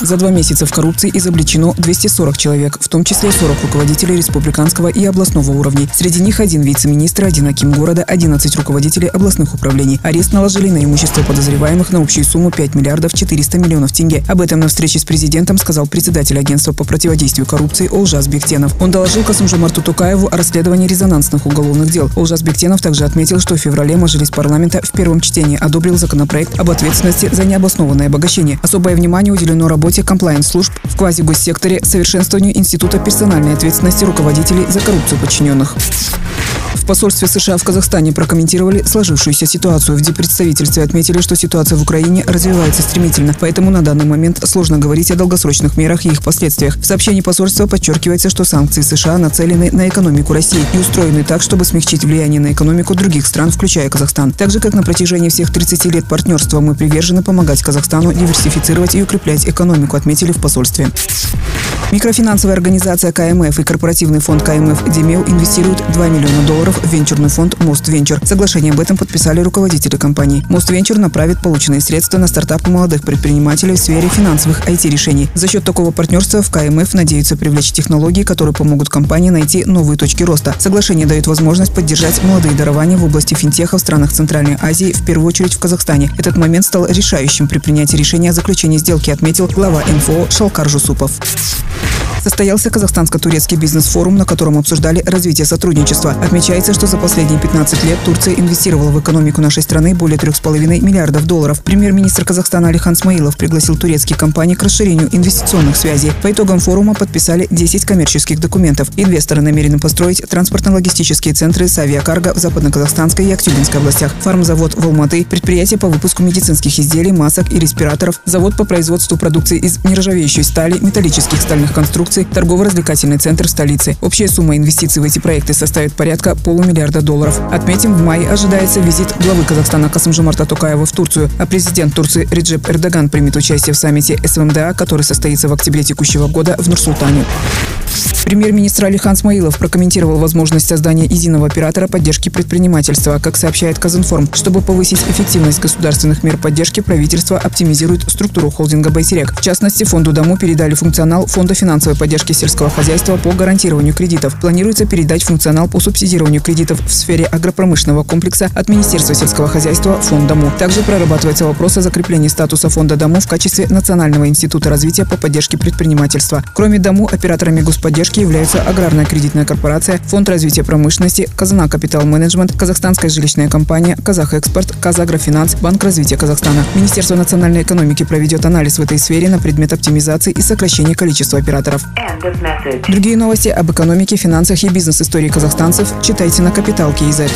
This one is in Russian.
За два месяца в коррупции изобличено 240 человек, в том числе 40 руководителей республиканского и областного уровней. Среди них один вице-министр, один аким города, 11 руководителей областных управлений. Арест наложили на имущество подозреваемых на общую сумму 5 миллиардов 400 миллионов тенге. Об этом на встрече с президентом сказал председатель агентства по противодействию коррупции Олжас Бектенов. Он доложил Касымжумарту Тукаеву о расследовании резонансных уголовных дел. Олжас Бектенов также отметил, что в феврале Мажилис парламента в первом чтении одобрил законопроект об ответственности за необоснованное обогащение. Особое внимание уделено работе комплайенс-служб в квазигоссекторе, совершенствованию Института персональной ответственности руководителей за коррупцию подчиненных посольстве США в Казахстане прокомментировали сложившуюся ситуацию. В дипредставительстве отметили, что ситуация в Украине развивается стремительно, поэтому на данный момент сложно говорить о долгосрочных мерах и их последствиях. В сообщении посольства подчеркивается, что санкции США нацелены на экономику России и устроены так, чтобы смягчить влияние на экономику других стран, включая Казахстан. Так же, как на протяжении всех 30 лет партнерства мы привержены помогать Казахстану диверсифицировать и укреплять экономику, отметили в посольстве. Микрофинансовая организация КМФ и корпоративный фонд КМФ «Демеу» инвестируют 2 миллиона долларов в венчурный фонд «Мост Венчур». Соглашение об этом подписали руководители компании. «Мост Венчур» направит полученные средства на стартапы молодых предпринимателей в сфере финансовых IT-решений. За счет такого партнерства в КМФ надеются привлечь технологии, которые помогут компании найти новые точки роста. Соглашение дает возможность поддержать молодые дарования в области финтеха в странах Центральной Азии, в первую очередь в Казахстане. Этот момент стал решающим при принятии решения о заключении сделки, отметил глава НФО Шалкар Жусупов. Состоялся казахстанско-турецкий бизнес-форум, на котором обсуждали развитие сотрудничества. Отмечается, что за последние 15 лет Турция инвестировала в экономику нашей страны более 3,5 миллиардов долларов. Премьер-министр Казахстана Алихан Смаилов пригласил турецкие компании к расширению инвестиционных связей. По итогам форума подписали 10 коммерческих документов. Инвесторы намерены построить транспортно-логистические центры с авиакарго в Западно-Казахстанской и Актюбинской областях, фармзавод в Алматы, предприятие по выпуску медицинских изделий, масок и респираторов, завод по производству продукции из нержавеющей стали, металлических стальных конструкций, конструкций, торгово-развлекательный центр в столице. Общая сумма инвестиций в эти проекты составит порядка полумиллиарда долларов. Отметим, в мае ожидается визит главы Казахстана Касымжумарта Токаева в Турцию, а президент Турции Реджеп Эрдоган примет участие в саммите СВМДА, который состоится в октябре текущего года в Нур-Султане. Премьер-министр Алихан Смаилов прокомментировал возможность создания единого оператора поддержки предпринимательства. Как сообщает Казинформ, чтобы повысить эффективность государственных мер поддержки, правительство оптимизирует структуру холдинга «Байтерек». В частности, фонду «Дому» передали функционал Фонда финансовой поддержки сельского хозяйства по гарантированию кредитов. Планируется передать функционал по субсидированию кредитов в сфере агропромышленного комплекса от Министерства сельского хозяйства Фонд «Дому». Также прорабатывается вопрос о закреплении статуса Фонда «Дому» в качестве Национального института развития по поддержке предпринимательства. Кроме «Дому», операторами господдержки поддержки являются Аграрная кредитная корпорация, Фонд развития промышленности, Казана Капитал Менеджмент, Казахстанская жилищная компания, Казахэкспорт, Казагрофинанс, Банк развития Казахстана. Министерство национальной экономики проведет анализ в этой сфере на предмет оптимизации и сокращения количества операторов. Другие новости об экономике, финансах и бизнес-истории казахстанцев читайте на Капитал Киезет.